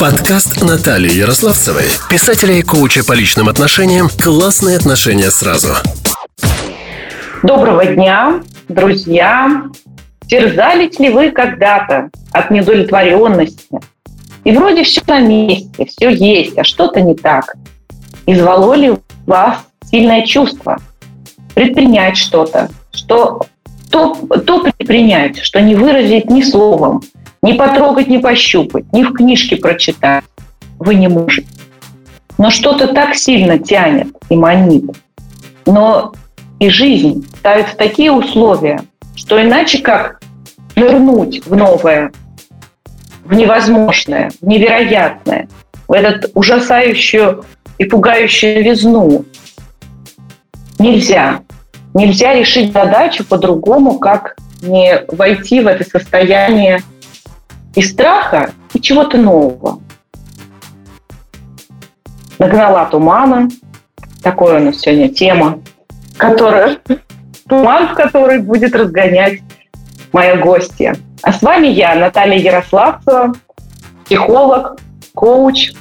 Подкаст Натальи Ярославцевой, писателя и коуча по личным отношениям «Классные отношения сразу». Доброго дня, друзья! Терзались ли вы когда-то от недовлетворенности? И вроде все на месте, все есть, а что-то не так. И звало ли вас сильное чувство предпринять что-то, что то, то предпринять, что не выразить ни словом, ни потрогать, ни пощупать, ни в книжке прочитать вы не можете. Но что-то так сильно тянет и манит. Но и жизнь ставит в такие условия, что иначе как нырнуть в новое, в невозможное, в невероятное, в этот ужасающую и пугающую везну нельзя. Нельзя решить задачу по-другому, как не войти в это состояние и страха, и чего-то нового. Нагнала тумана. Такое у нас сегодня тема, которая, туман, в который будет разгонять моя гостья. А с вами я, Наталья Ярославцева, психолог, коуч,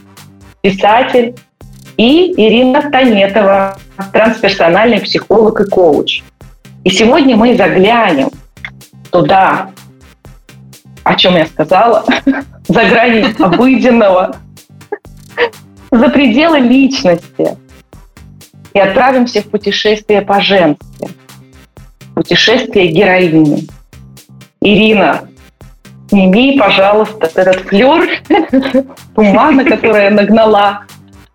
писатель и Ирина Танетова, трансперсональный психолог и коуч. И сегодня мы заглянем туда, о чем я сказала, за грани обыденного, за пределы личности. И отправимся в путешествие по-женски. Путешествие героини. Ирина, сними, пожалуйста, этот флер тумана, который я нагнала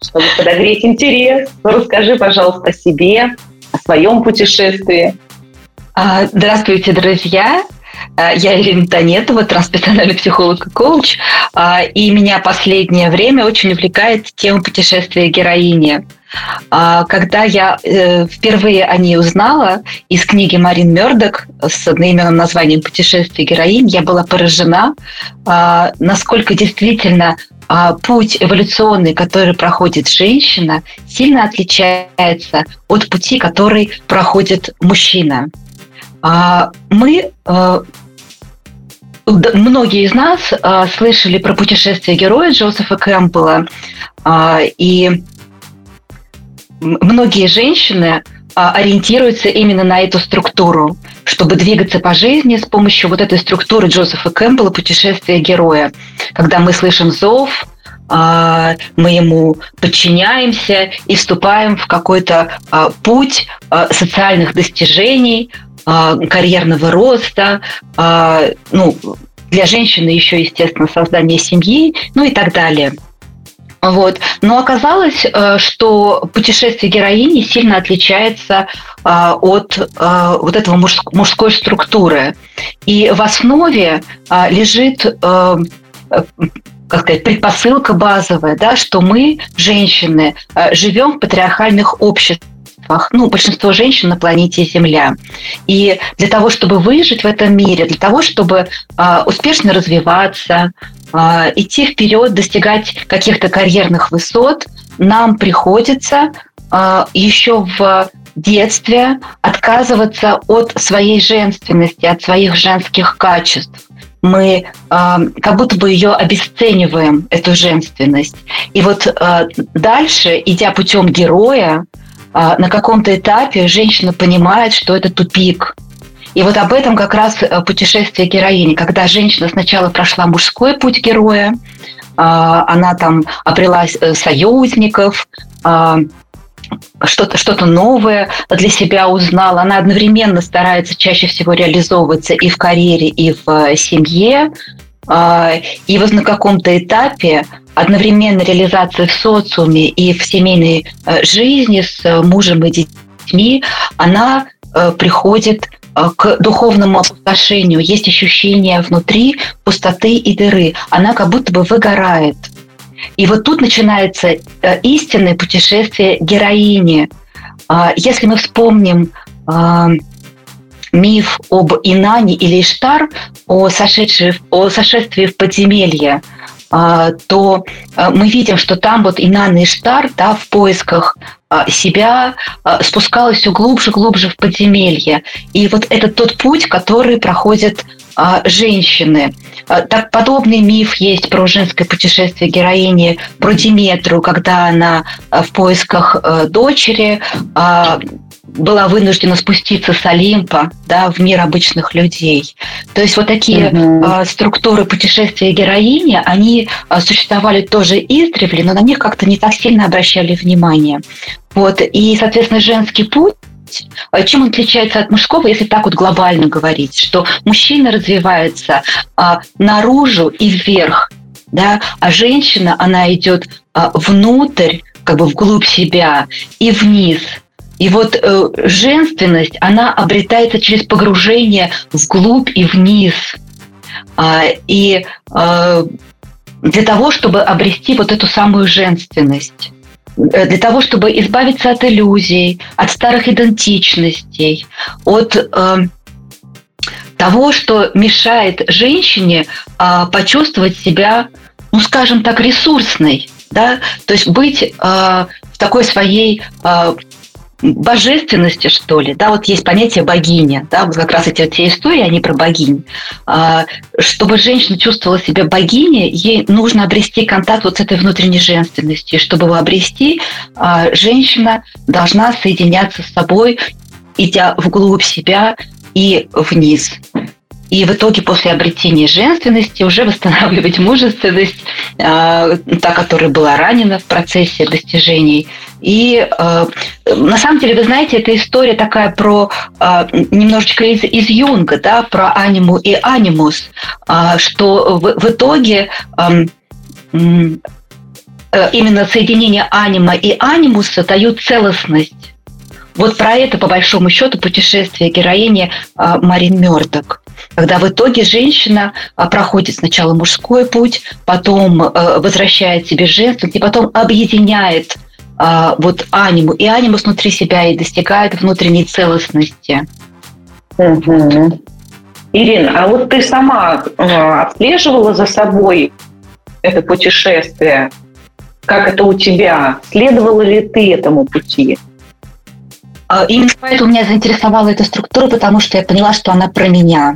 чтобы подогреть интерес. Расскажи, пожалуйста, о себе, о своем путешествии. А, здравствуйте, друзья. А, я Ирина Танетова, трансперсональный психолог и коуч, а, и меня последнее время очень увлекает тема путешествия героини. Когда я э, впервые о ней узнала из книги Марин Мердок с одноименным названием «Путешествие героинь», я была поражена, насколько действительно а, путь эволюционный, который проходит женщина, сильно отличается от пути, который проходит мужчина. А, мы а, Многие из нас слышали про путешествие героя Джозефа Кэмпбелла, и многие женщины ориентируются именно на эту структуру, чтобы двигаться по жизни с помощью вот этой структуры Джозефа Кэмпбелла «Путешествие героя», когда мы слышим зов, а, мы ему подчиняемся и вступаем в какой-то а, путь а, социальных достижений, карьерного роста, ну, для женщины еще, естественно, создание семьи, ну и так далее. Вот. Но оказалось, э, что путешествие героини сильно отличается от э, вот этого мужской структуры. И в основе лежит э, как сказать, предпосылка базовая, да, что мы, женщины, живем в патриархальных обществах, ну, большинство женщин на планете Земля. И для того, чтобы выжить в этом мире, для того, чтобы э, успешно развиваться, э, идти вперед, достигать каких-то карьерных высот, нам приходится э, еще в детстве отказываться от своей женственности, от своих женских качеств мы э, как будто бы ее обесцениваем, эту женственность. И вот э, дальше, идя путем героя, на каком-то этапе женщина понимает, что это тупик. И вот об этом как раз путешествие героини, когда женщина сначала прошла мужской путь героя, она там обрела э, союзников, что-то что новое для себя узнала. Она одновременно старается чаще всего реализовываться и в карьере, и в э, семье. А, и вот на каком-то этапе одновременно реализация в социуме и в семейной э, жизни с э, мужем и детьми, она приходит к духовному опустошению. Есть ощущение внутри пустоты и дыры. Она как будто бы выгорает – и вот тут начинается э, истинное путешествие героини. А, если мы вспомним миф об Инане или Иштар, о, сошедшей, о сошествии в подземелье, а, то мы видим, что там вот Инан Иштар да, в поисках себя спускалась все глубже, глубже в подземелье. И вот это тот путь, который проходит а, женщины. А, так подобный миф есть про женское путешествие героини, про Диметру, когда она а, в поисках а, дочери а, была вынуждена спуститься с Олимпа да, в мир обычных людей. То есть вот такие угу. э, структуры путешествия героини, они э, существовали тоже издревле, но на них как-то не так сильно обращали внимание. Вот. И, соответственно, женский путь чем он отличается от мужского, если так вот глобально говорить, что мужчина развивается а, наружу и вверх, да, а женщина, она идет а, внутрь, как бы вглубь себя и вниз – и вот э, женственность, она обретается через погружение вглубь и вниз. А, и э, для того, чтобы обрести вот эту самую женственность, э, для того, чтобы избавиться от иллюзий, от старых идентичностей, от э, того, что мешает женщине э, почувствовать себя, ну, скажем так, ресурсной, да, то есть быть э, в такой своей э, божественности, что ли, да, вот есть понятие богиня, да, вот как раз эти те истории, они про богинь. А, чтобы женщина чувствовала себя богиней, ей нужно обрести контакт вот с этой внутренней женственностью. Чтобы его обрести, а, женщина должна соединяться с собой, идя вглубь себя и вниз. И в итоге после обретения женственности уже восстанавливать мужественность, э, та, которая была ранена в процессе достижений. И э, на самом деле, вы знаете, эта история такая про э, немножечко из, из Юнга, да, про аниму и анимус, э, что в, в итоге э, э, именно соединение анима и анимуса дают целостность. Вот про это, по большому счету, путешествие героини э, Марин Мёрдок когда в итоге женщина а, проходит сначала мужской путь, потом э, возвращает себе женственность и потом объединяет а, вот аниму и анимус внутри себя и достигает внутренней целостности. Угу. Ирина, а вот ты сама э, отслеживала за собой это путешествие? Как это у тебя? Следовала ли ты этому пути? А, именно поэтому меня заинтересовала эта структура, потому что я поняла, что она про меня.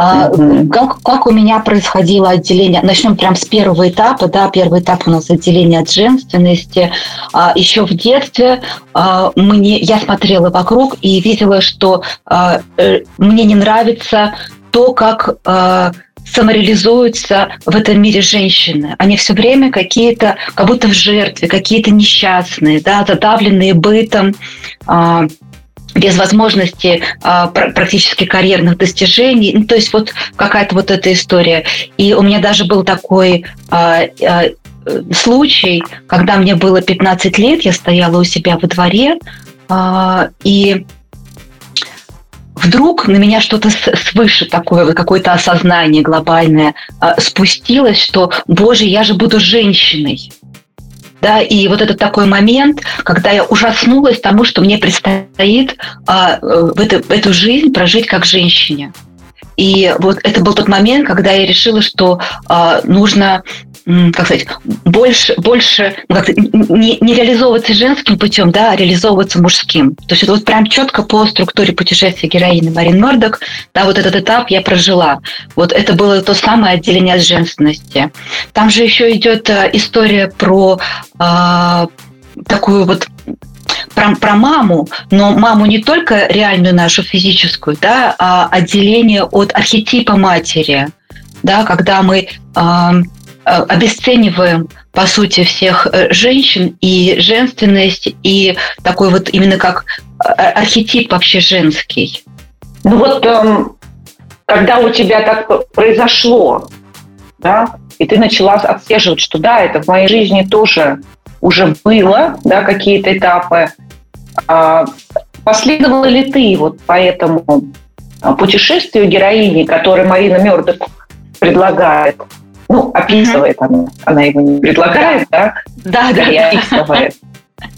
Mm-hmm. Как, как у меня происходило отделение? Начнем прям с первого этапа. Да, первый этап у нас отделение от женственности. А, еще в детстве а, мне, я смотрела вокруг и видела, что а, э, мне не нравится то, как а, самореализуются в этом мире женщины. Они все время какие-то, как будто в жертве, какие-то несчастные, да, задавленные бытом, а, без возможности а, практически карьерных достижений. Ну, то есть вот какая-то вот эта история. И у меня даже был такой а, а, случай, когда мне было 15 лет, я стояла у себя во дворе, а, и вдруг на меня что-то свыше такое, какое-то осознание глобальное а, спустилось, что, боже, я же буду женщиной. Да, и вот этот такой момент, когда я ужаснулась тому, что мне предстоит а, эту, в эту жизнь прожить как женщине. И вот это был тот момент, когда я решила, что а, нужно как сказать, больше, больше ну, как не, не реализовываться женским путем, да, а реализовываться мужским. То есть это вот прям четко по структуре путешествия героини Марин Мордок, да, вот этот этап я прожила. Вот это было то самое отделение от женственности. Там же еще идет э, история про э, такую вот про, про маму, но маму не только реальную нашу физическую, да, а отделение от архетипа матери, да, когда мы Э, обесцениваем, по сути, всех э, женщин и женственность, и такой вот именно как э, архетип вообще женский. Ну вот, эм, когда у тебя так произошло, да, и ты начала отслеживать, что да, это в моей жизни тоже уже было, да, какие-то этапы. А последовала ли ты вот по этому путешествию героини, которое Марина Мёрдок предлагает? Ну, описывает mm-hmm. она. Она его не предлагает, да? Да, да. И описывает.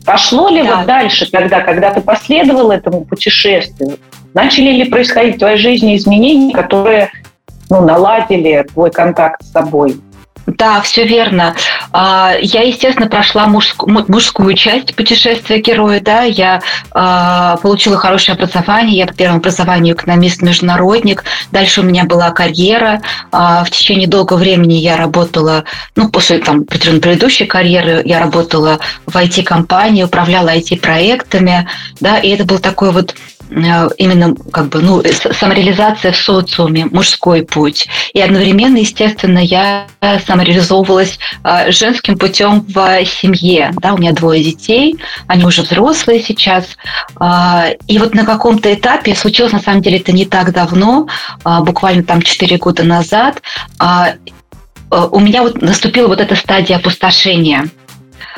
Пошло ли да. вот дальше, тогда, когда ты последовал этому путешествию? Начали ли происходить в твоей жизни изменения, которые ну, наладили твой контакт с собой? Да, все верно. А, я, естественно, прошла мужскую, мужскую часть путешествия героя, да, я а, получила хорошее образование, я по первому образованию экономист-международник, дальше у меня была карьера, а, в течение долгого времени я работала, ну, после там предыдущей карьеры я работала в IT-компании, управляла IT-проектами, да, и это был такой вот именно как бы, ну, самореализация в социуме, мужской путь. И одновременно, естественно, я самореализовывалась э, женским путем в семье. Да, у меня двое детей, они уже взрослые сейчас. Э, и вот на каком-то этапе, случилось на самом деле это не так давно, буквально там 4 года назад, у меня вот наступила вот эта стадия опустошения –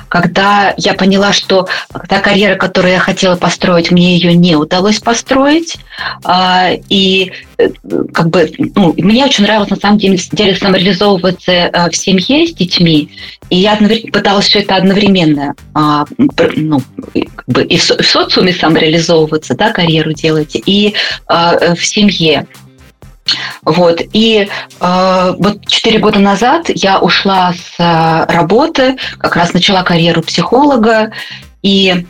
когда я поняла, что та карьера, которую я хотела построить, мне ее не удалось построить. А, и э, как бы, ну, мне очень нравилось на самом деле, самореализовываться э, в семье с детьми. И я пыталась все это одновременно а, ну, как бы и в социуме самореализовываться, да, карьеру делать, и а, в семье. Вот. И э, вот четыре года назад я ушла с э, работы, как раз начала карьеру психолога, и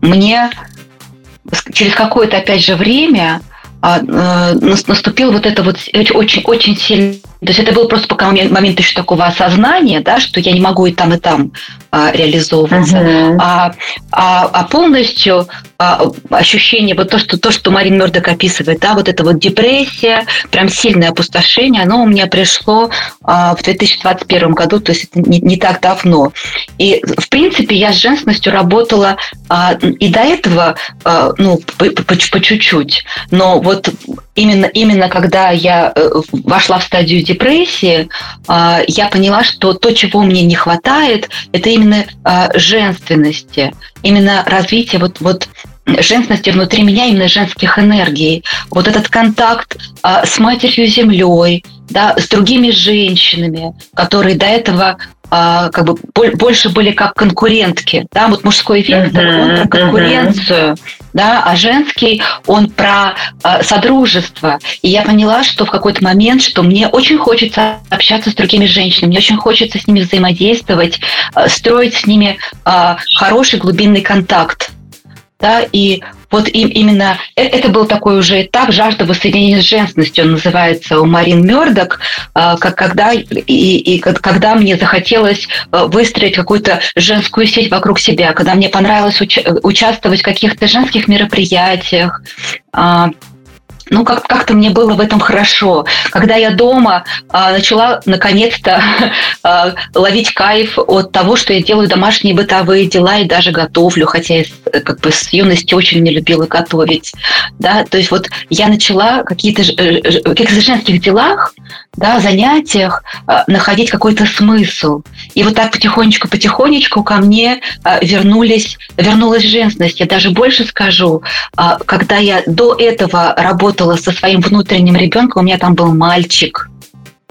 мне через какое-то, опять же, время э, наступил вот это вот очень, очень сильный то есть это был просто пока момент, момент еще такого осознания, да, что я не могу и там, и там а, реализовываться. Uh-huh. А, а, а полностью а, ощущение, вот то, что, то, что Марин Мердок описывает, да, вот эта вот депрессия, прям сильное опустошение, оно у меня пришло а, в 2021 году, то есть это не, не так давно. И, в принципе, я с женственностью работала а, и до этого, а, ну, по, по, по чуть-чуть. Но вот именно, именно когда я э, вошла в стадию депрессии, а, я поняла, что то, чего мне не хватает, это именно а, женственности, именно развитие вот, вот женственности внутри меня, именно женских энергий. Вот этот контакт а, с матерью землей, да, с другими женщинами, которые до этого а, как бы больше были как конкурентки, да, вот мужской вектор, uh-huh, он про конкуренцию, uh-huh. да, а женский он про а, содружество. И я поняла, что в какой-то момент, что мне очень хочется общаться с другими женщинами, мне очень хочется с ними взаимодействовать, а, строить с ними а, хороший глубинный контакт, да, и вот им, именно э, это был такой уже этап жажда воссоединения с женственностью, он называется у Марин Мёрдок, а, как когда, и, и когда мне захотелось э, выстроить какую-то женскую сеть вокруг себя, когда мне понравилось уча- участвовать в каких-то женских мероприятиях, а, ну, как- как-то мне было в этом хорошо. Когда я дома а, начала наконец-то а, ловить кайф от того, что я делаю домашние бытовые дела и даже готовлю, хотя я как бы с юности очень не любила готовить. Да? То есть вот я начала какие-то э, э, каких-то женских делах, да, занятиях а, находить какой-то смысл. И вот так потихонечку-потихонечку ко мне а, вернулись, вернулась женственность. Я даже больше скажу, а, когда я до этого работала со своим внутренним ребенком, у меня там был мальчик.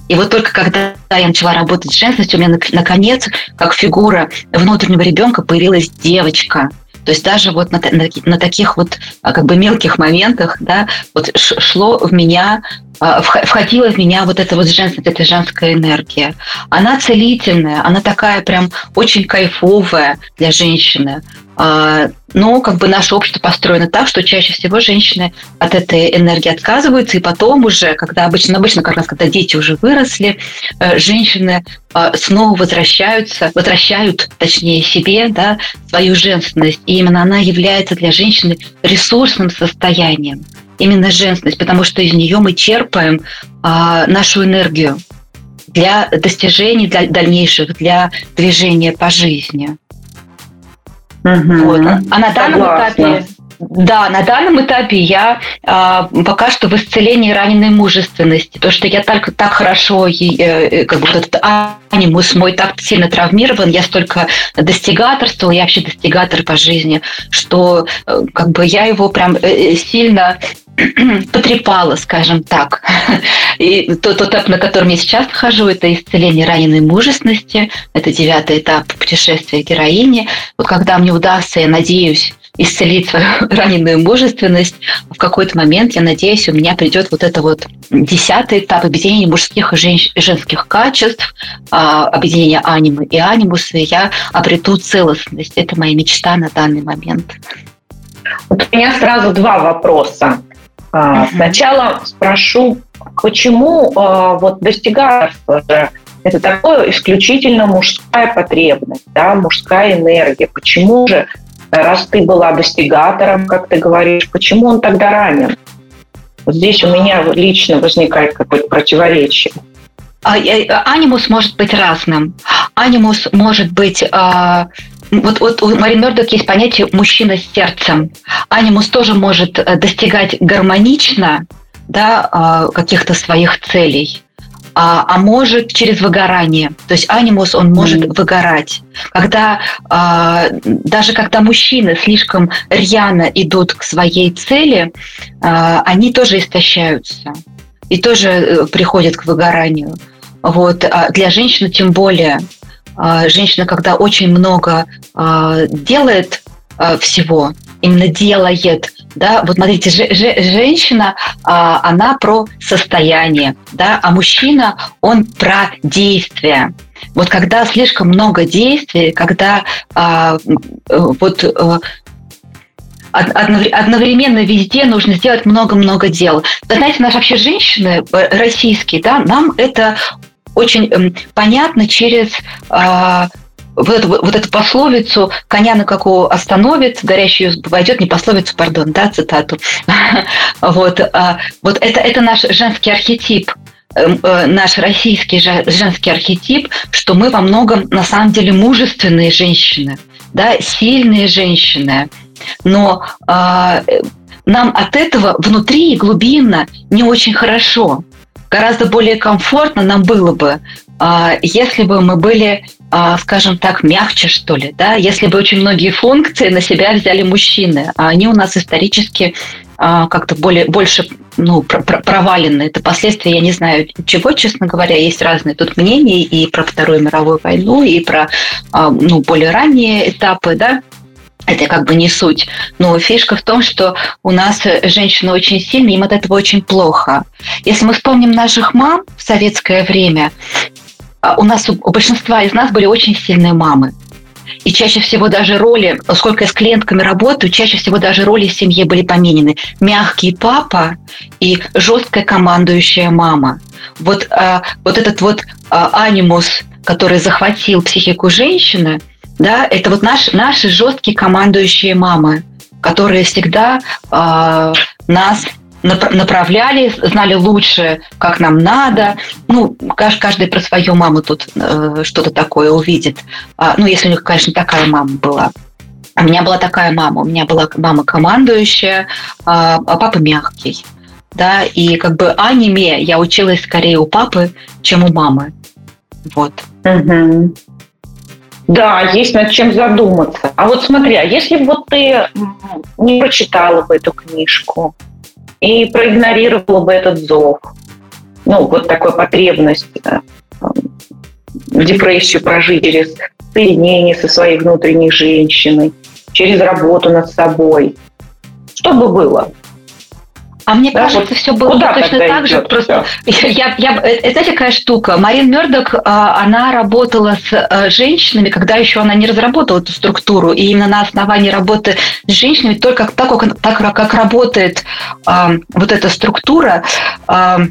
И вот только когда я начала работать с женственностью, у меня наконец, как фигура внутреннего ребенка, появилась девочка. То есть даже вот на, на, на таких вот а, как бы мелких моментах, да, вот шло в меня, а, входила в меня вот эта вот женственность, эта женская энергия. Она целительная, она такая прям очень кайфовая для женщины. Но как бы наше общество построено так, что чаще всего женщины от этой энергии отказываются, и потом уже, когда обычно, обычно как раз, когда дети уже выросли, э, женщины а, снова возвращаются, возвращают, точнее, себе да, свою женственность. И именно она является для женщины ресурсным состоянием. Именно женственность, потому что из нее мы черпаем а, нашу энергию для достижений, для дальнейших, для движения по жизни. Угу. Вот. А на данном Согласна. этапе да, на данном этапе я а, пока что в исцелении раненой мужественности. То, что я так, так хорошо, э, э, как бы этот анимус мой так сильно травмирован, я столько достигаторствовала, я вообще достигатор по жизни, что э, как бы я его прям э, сильно потрепала, скажем так. И тот этап, на котором я сейчас нахожу, это исцеление раненой мужественности. Это девятый этап путешествия героини. Вот когда мне удастся, я надеюсь, исцелить свою раненую мужественность, в какой-то момент, я надеюсь, у меня придет вот это вот десятый этап объединения мужских и женских качеств, а, объединения анимы и анимуса, и я обрету целостность. Это моя мечта на данный момент. Вот у меня сразу два вопроса. Uh-huh. Сначала спрошу, почему э, вот достигаторство же это такое исключительно мужская потребность, да, мужская энергия. Почему же, раз ты была достигатором, как ты говоришь, почему он тогда ранен? Вот здесь у меня лично возникает какое-то противоречие. А, анимус может быть разным. Анимус может быть а, вот, вот у Мари Мердок есть понятие «мужчина с сердцем». Анимус тоже может э, достигать гармонично да, а, каких-то своих целей, а, а может через выгорание. То есть анимус, он может mm. выгорать. Когда, а, даже когда мужчины слишком рьяно идут к своей цели, они тоже истощаются и тоже э, приходят к выгоранию. Вот. А для женщины тем более – а, женщина, когда очень много а, делает а, всего, именно делает, да, вот смотрите, женщина, она про состояние, да, а мужчина, он про действие. Вот когда слишком много действий, когда вот одновременно везде нужно сделать много-много дел. Вы знаете, наши вообще женщины э, российские, да, нам это очень эм, понятно через а, вот вот эту пословицу «коня на какого остановит, горящий войдет», не пословицу, пардон, да, цитату. вот, а, вот это, это наш женский архетип, эм, э, наш российский женский архетип, что мы во многом на самом деле мужественные женщины, да, сильные женщины, но э, нам от этого внутри и глубинно не очень хорошо гораздо более комфортно нам было бы, а, если бы мы были, а, скажем так, мягче, что ли, да, если бы очень многие функции на себя взяли мужчины, а они у нас исторически а, как-то более, больше ну, провалены. Это последствия, я не знаю чего, честно говоря, есть разные тут мнения и про Вторую мировую войну, и про ну, более ранние этапы, да, это как бы не суть. Но фишка в том, что у нас женщины очень сильные, им от этого очень плохо. Если мы вспомним наших мам в советское время, а, у нас у большинства из нас были очень сильные мамы. И чаще всего даже роли, сколько я с клиентками работаю, чаще всего даже роли в семье были поменены. Мягкий папа и жесткая командующая мама. Вот, а, вот этот вот а, анимус, который захватил психику женщины – да, это вот наш, наши жесткие командующие мамы, которые всегда э, нас направляли, знали лучше, как нам надо. Ну, каждый про свою маму тут э, что-то такое увидит. А, ну, если у них, конечно, такая мама была. У меня была такая мама. У меня была мама командующая, а, а папа мягкий. Да, и как бы аниме я училась скорее у папы, чем у мамы. Вот. Угу. Да, есть над чем задуматься. А вот смотри, а если вот ты не прочитала бы эту книжку и проигнорировала бы этот зов, ну, вот такой потребность да, депрессию прожить через соединение со своей внутренней женщиной, через работу над собой, что бы было? А мне да, кажется, вот все было куда точно так идет, же. Просто я, я, это знаете, какая штука? Марин Мердок, а, она работала с э, женщинами, когда еще она не разработала эту структуру. И именно на основании работы с женщинами, только так, как, так, как работает а, вот эта структура, а,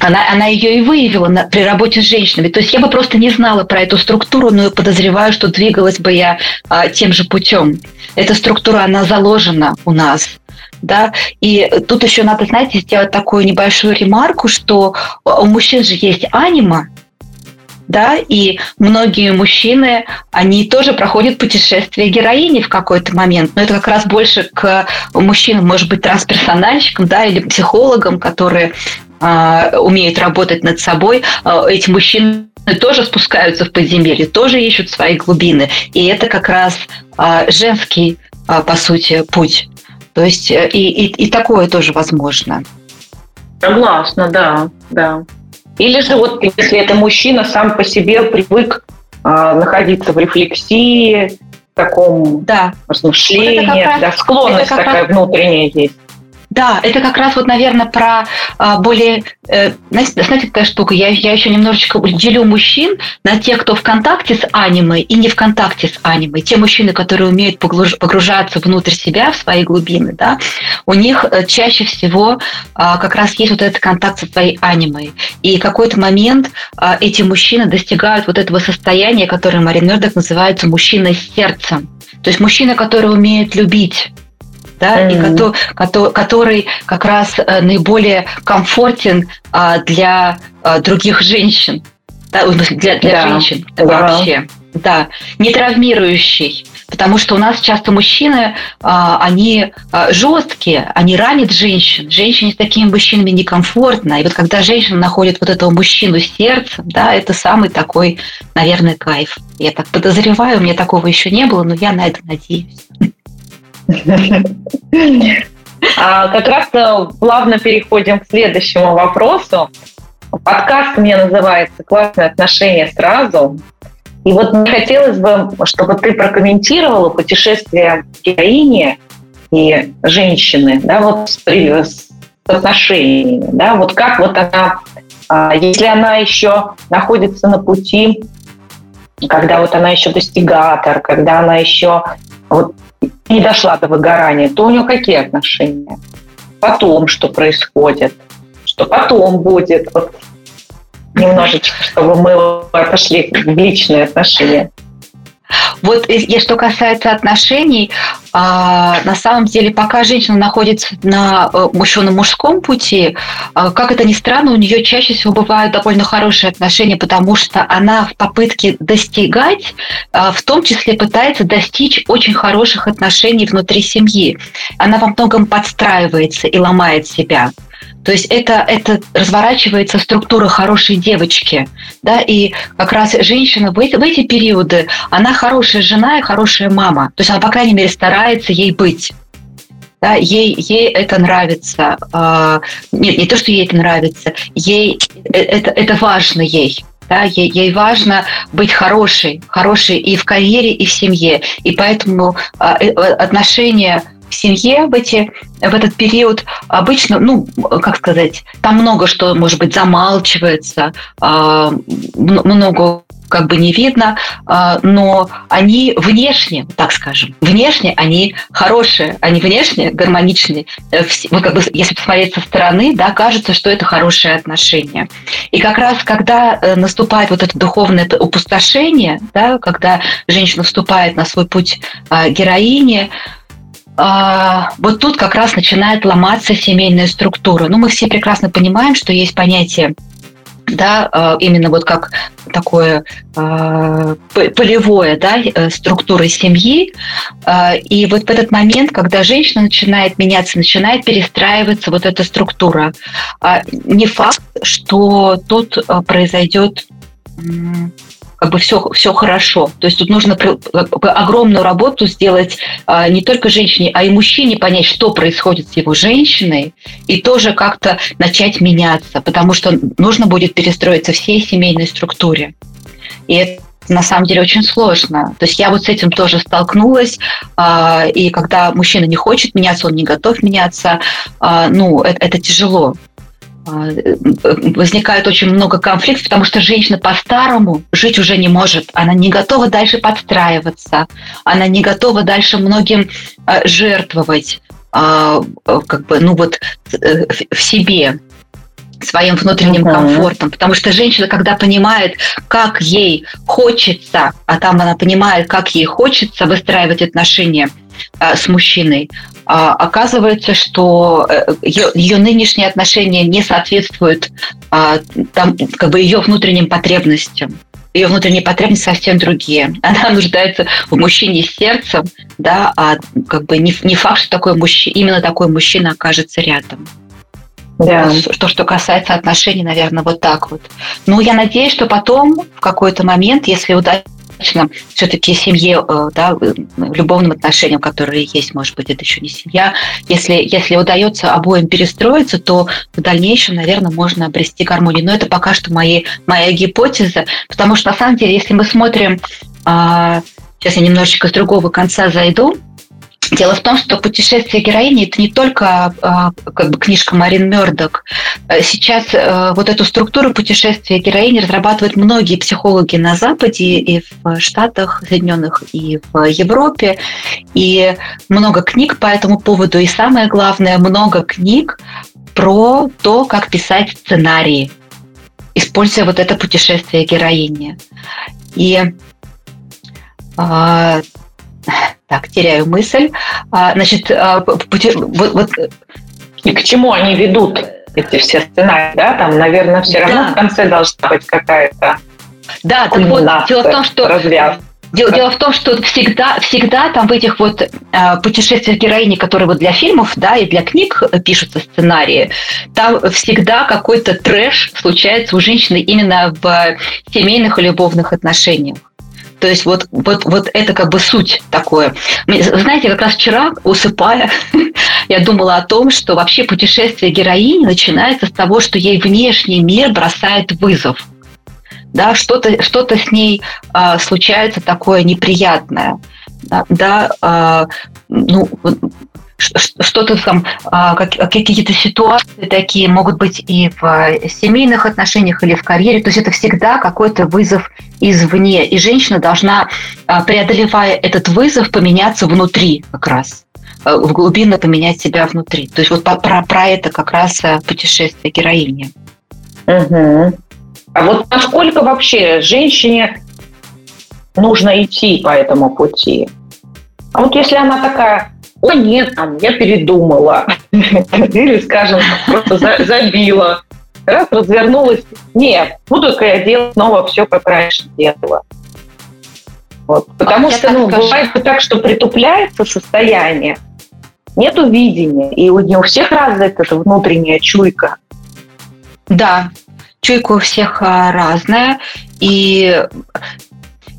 она, она ее и выявила на, при работе с женщинами. То есть я бы просто не знала про эту структуру, но подозреваю, что двигалась бы я а, тем же путем. Эта структура, она заложена у нас да, и тут еще надо, знаете, сделать такую небольшую ремарку, что у мужчин же есть анима, да, и многие мужчины, они тоже проходят путешествие героини в какой-то момент, но это как раз больше к мужчинам, может быть, трансперсональщикам, да, или психологам, которые э, умеют работать над собой. Э, эти мужчины тоже спускаются в подземелье, тоже ищут свои глубины, и это как раз э, женский, э, по сути, путь. То есть э, и, и, и такое тоже возможно. Согласна, да, да. Или же вот если это мужчина сам по себе привык э, находиться в рефлексии, таком да. размышлении, вот да, склонность такая раз... внутренняя есть. Да, это как раз вот, наверное, про а, более, э, знаете, знаете, какая штука, я, я еще немножечко делю мужчин на тех, кто в контакте с аниме и не в контакте с аниме. Те мужчины, которые умеют погружаться внутрь себя, в свои глубины, да, у них э, чаще всего а, как раз есть вот этот контакт со своей анимой. И какой-то момент а, эти мужчины достигают вот этого состояния, которое Марин Мердок называется мужчиной с сердцем. То есть мужчина, который умеет любить да, mm-hmm. и который, который, который как раз э, наиболее комфортен а, для а, других женщин, да, для, для да. женщин да. вообще. Да, не травмирующий, потому что у нас часто мужчины, а, они жесткие, они ранят женщин. Женщине с такими мужчинами некомфортно. И вот когда женщина находит вот этого мужчину сердцем, да, это самый такой, наверное, кайф. Я так подозреваю, у меня такого еще не было, но я на это надеюсь. А как раз э, плавно переходим к следующему вопросу. Подкаст мне называется «Классные отношения сразу». И вот мне хотелось бы, чтобы ты прокомментировала путешествие героини и женщины, да, вот с, с отношениями, да, вот как вот она, а, если она еще находится на пути, когда вот она еще достигатор, когда она еще вот не дошла до выгорания, то у нее какие отношения? Потом что происходит? Что потом будет? Вот немножечко, чтобы мы отошли в личные отношения. Вот и что касается отношений, а, на самом деле, пока женщина находится на э, еще на мужском пути, а, как это ни странно, у нее чаще всего бывают довольно хорошие отношения, потому что она в попытке достигать, а, в том числе пытается достичь очень хороших отношений внутри семьи. Она во многом подстраивается и ломает себя. То есть это, это разворачивается структура хорошей девочки. Да? И как раз женщина в эти, в эти периоды, она хорошая жена и хорошая мама. То есть она, по крайней мере, старается ей быть. Да, ей, ей это нравится. А, нет, не то, что ей это нравится, ей э, это, это важно ей. Да, ей, ей важно быть хорошей, хорошей и в карьере, и в семье. И поэтому а, э, отношения в семье в, эти, в этот период обычно, ну, как сказать, там много что, может быть, замалчивается, а, много как бы не видно, а, но они внешне, так скажем, внешне они хорошие, они внешне гармоничные. Э, вот как бы, если посмотреть со стороны, да, кажется, что это хорошие отношения. И как раз, когда э, наступает вот это духовное опустошение, да, когда женщина вступает на свой путь а, героини, вот тут как раз начинает ломаться семейная структура. Ну, мы все прекрасно понимаем, что есть понятие да, а, именно вот как такое а, полевое, да, э, структуры семьи. И вот в этот момент, когда женщина начинает меняться, начинает перестраиваться вот эта структура, не факт, что тут произойдет как бы все, все хорошо. То есть тут нужно огромную работу сделать а, не только женщине, а и мужчине понять, что происходит с его женщиной, и тоже как-то начать меняться, потому что нужно будет перестроиться всей семейной структуре. И это на самом деле очень сложно. То есть я вот с этим тоже столкнулась, а, и когда мужчина не хочет меняться, он не готов меняться, а, ну, это, это тяжело. А, возникает очень много конфликтов, потому что женщина по-старому жить уже не может. Она не готова дальше подстраиваться, она не готова дальше многим а, жертвовать а, как бы, ну вот э, в себе своим внутренним uh-huh. комфортом, потому что женщина, когда понимает, как ей хочется, а там она понимает, как ей хочется выстраивать отношения с мужчиной, а, оказывается, что ее, э, ее нынешние отношения не соответствуют а, там, как бы ее внутренним потребностям. Ее внутренние потребности совсем другие. Она нуждается в мужчине с сердцем, да, а как бы не, не факт, что такой мужчина, именно такой мужчина окажется рядом. Да. То, что касается отношений, наверное, вот так вот. Ну, я надеюсь, что потом, в какой-то момент, если удастся все-таки семье, э, да, э, любовным отношениям, которые есть, может быть, это еще не семья. Если, если удается обоим перестроиться, то в дальнейшем, наверное, можно обрести гармонию. Но это пока что мои, моя гипотеза, потому что, на самом деле, если мы смотрим а, Сейчас я немножечко с другого конца зайду. Дело в том, что «Путешествие героини» – это не только а, как бы книжка Марин Мёрдок. Э, сейчас э, вот эту структуру путешествия героини разрабатывают многие психологи на Западе и в Штатах Соединенных, и в Европе. И много книг по этому поводу. И самое главное, много книг про то, как писать сценарии, используя вот это путешествие героини. И а, так, теряю мысль. А, значит, а, вот, вот... И к чему они ведут эти все сценарии, да? Там, наверное, все равно да. в конце должна быть какая-то да, так вот, дело в том, что развязка. Дело, дело в том, что всегда, всегда там в этих вот э, путешествиях героини, которые вот для фильмов, да, и для книг пишутся сценарии, там всегда какой-то трэш случается у женщины именно в семейных и любовных отношениях. То есть вот, вот, вот это как бы суть такое. Знаете, как раз вчера, усыпая, я думала о том, что вообще путешествие героини начинается с того, что ей внешний мир бросает вызов. Да, что-то что с ней а, случается такое неприятное. Да, да а, ну, что-то там, а, какие-то ситуации такие могут быть и в э, семейных отношениях, или в карьере. То есть это всегда какой-то вызов извне. И женщина должна, а, преодолевая этот вызов, поменяться внутри как раз э, в глубину поменять себя внутри. То есть вот про, про это как раз э, путешествие героини. Угу. А вот насколько вообще женщине нужно идти по этому пути? А вот если она такая, о нет, там, я передумала. Или, скажем, просто забила. Раз развернулась, нет, буду-ка я делать снова все, как раньше делала. Вот. Потому а что ну, бывает так, что притупляется состояние, нет видения, и у, не у всех развита эта внутренняя чуйка. Да, чуйка у всех а, разная, и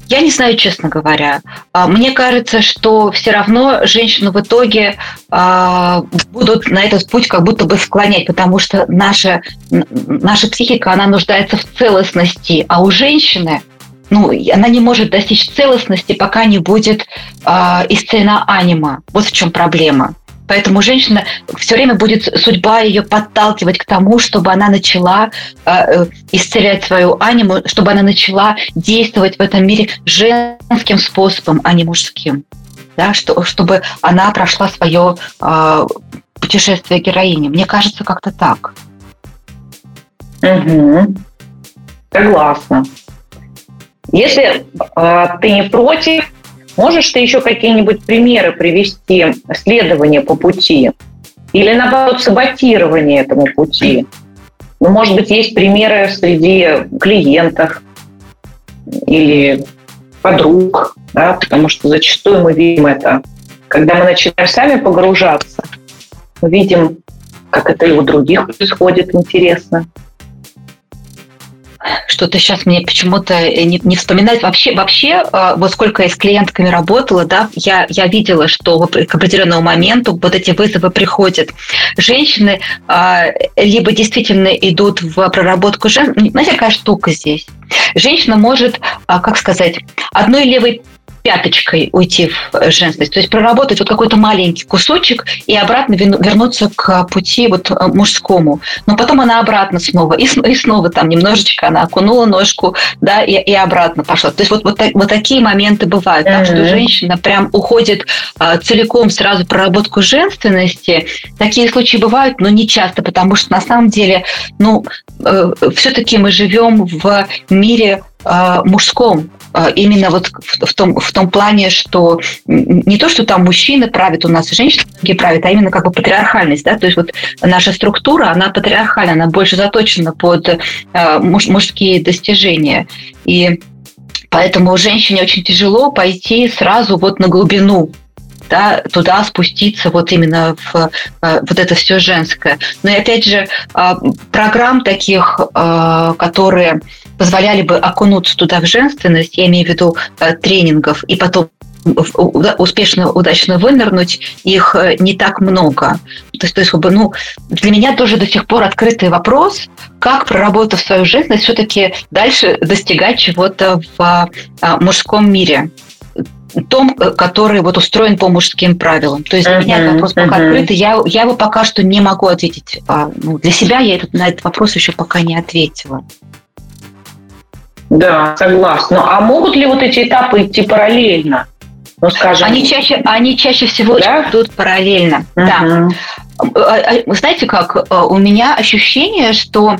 я не знаю, честно говоря. А, мне кажется, что все равно женщину в итоге а, будут на этот путь как будто бы склонять, потому что наша, наша психика, она нуждается в целостности, а у женщины ну, она не может достичь целостности, пока не будет э, исцелена анима. Вот в чем проблема. Поэтому женщина все время будет судьба ее подталкивать к тому, чтобы она начала э, исцелять свою аниму, чтобы она начала действовать в этом мире женским способом, а не мужским. Да, что, чтобы она прошла свое э, путешествие героини. Мне кажется, как-то так. Угу. Согласна. Если э, ты не против, Можешь ты еще какие-нибудь примеры привести следования по пути? Или, наоборот, саботирование этому пути? Ну, может быть, есть примеры среди клиентов или подруг, да, потому что зачастую мы видим это, когда мы начинаем сами погружаться, мы видим, как это и у других происходит интересно что-то сейчас мне почему-то э, не, не вспоминать. Вообще, вообще, э, вот сколько я с клиентками работала, да, я, я видела, что к определенному моменту вот эти вызовы приходят. Женщины э, либо действительно идут в проработку жен... Знаете, какая штука здесь? Женщина может, как сказать, одной левой пяточкой уйти в женственность, то есть проработать вот какой-то маленький кусочек и обратно вернуться к пути вот э, мужскому. Но потом она обратно снова, и, и снова там немножечко она окунула ножку, да, и, и обратно пошла. То есть вот, вот, вот такие моменты бывают, mm-hmm. что женщина прям уходит а, целиком сразу в проработку женственности. Такие случаи бывают, но не часто, потому что на самом деле, ну, э, все-таки мы живем в мире э, мужском, а, именно вот в, том, в том плане, что не то, что там мужчины правят у нас, и женщины правят, а именно как бы патриархальность, да, то есть вот наша структура, она патриархальна, она больше заточена под э, муж, мужские достижения. И поэтому женщине очень тяжело пойти сразу вот на глубину да, туда спуститься вот именно в э, вот это все женское. Но и опять же, э, программ таких, э, которые позволяли бы окунуться туда в женственность, я имею в виду тренингов, и потом успешно, удачно вынырнуть, их не так много. То есть, то есть ну, для меня тоже до сих пор открытый вопрос, как, проработав свою женственность, все-таки дальше достигать чего-то в мужском мире том, который вот устроен по мужским правилам. То есть для uh-huh, меня этот вопрос пока uh-huh. открытый. Я, я его пока что не могу ответить. А, ну, для себя я этот, на этот вопрос еще пока не ответила. Да, согласна. А могут ли вот эти этапы идти параллельно? Ну, скажем. Они чаще, они чаще всего да? идут параллельно. Uh-huh. Да. Вы знаете как? У меня ощущение, что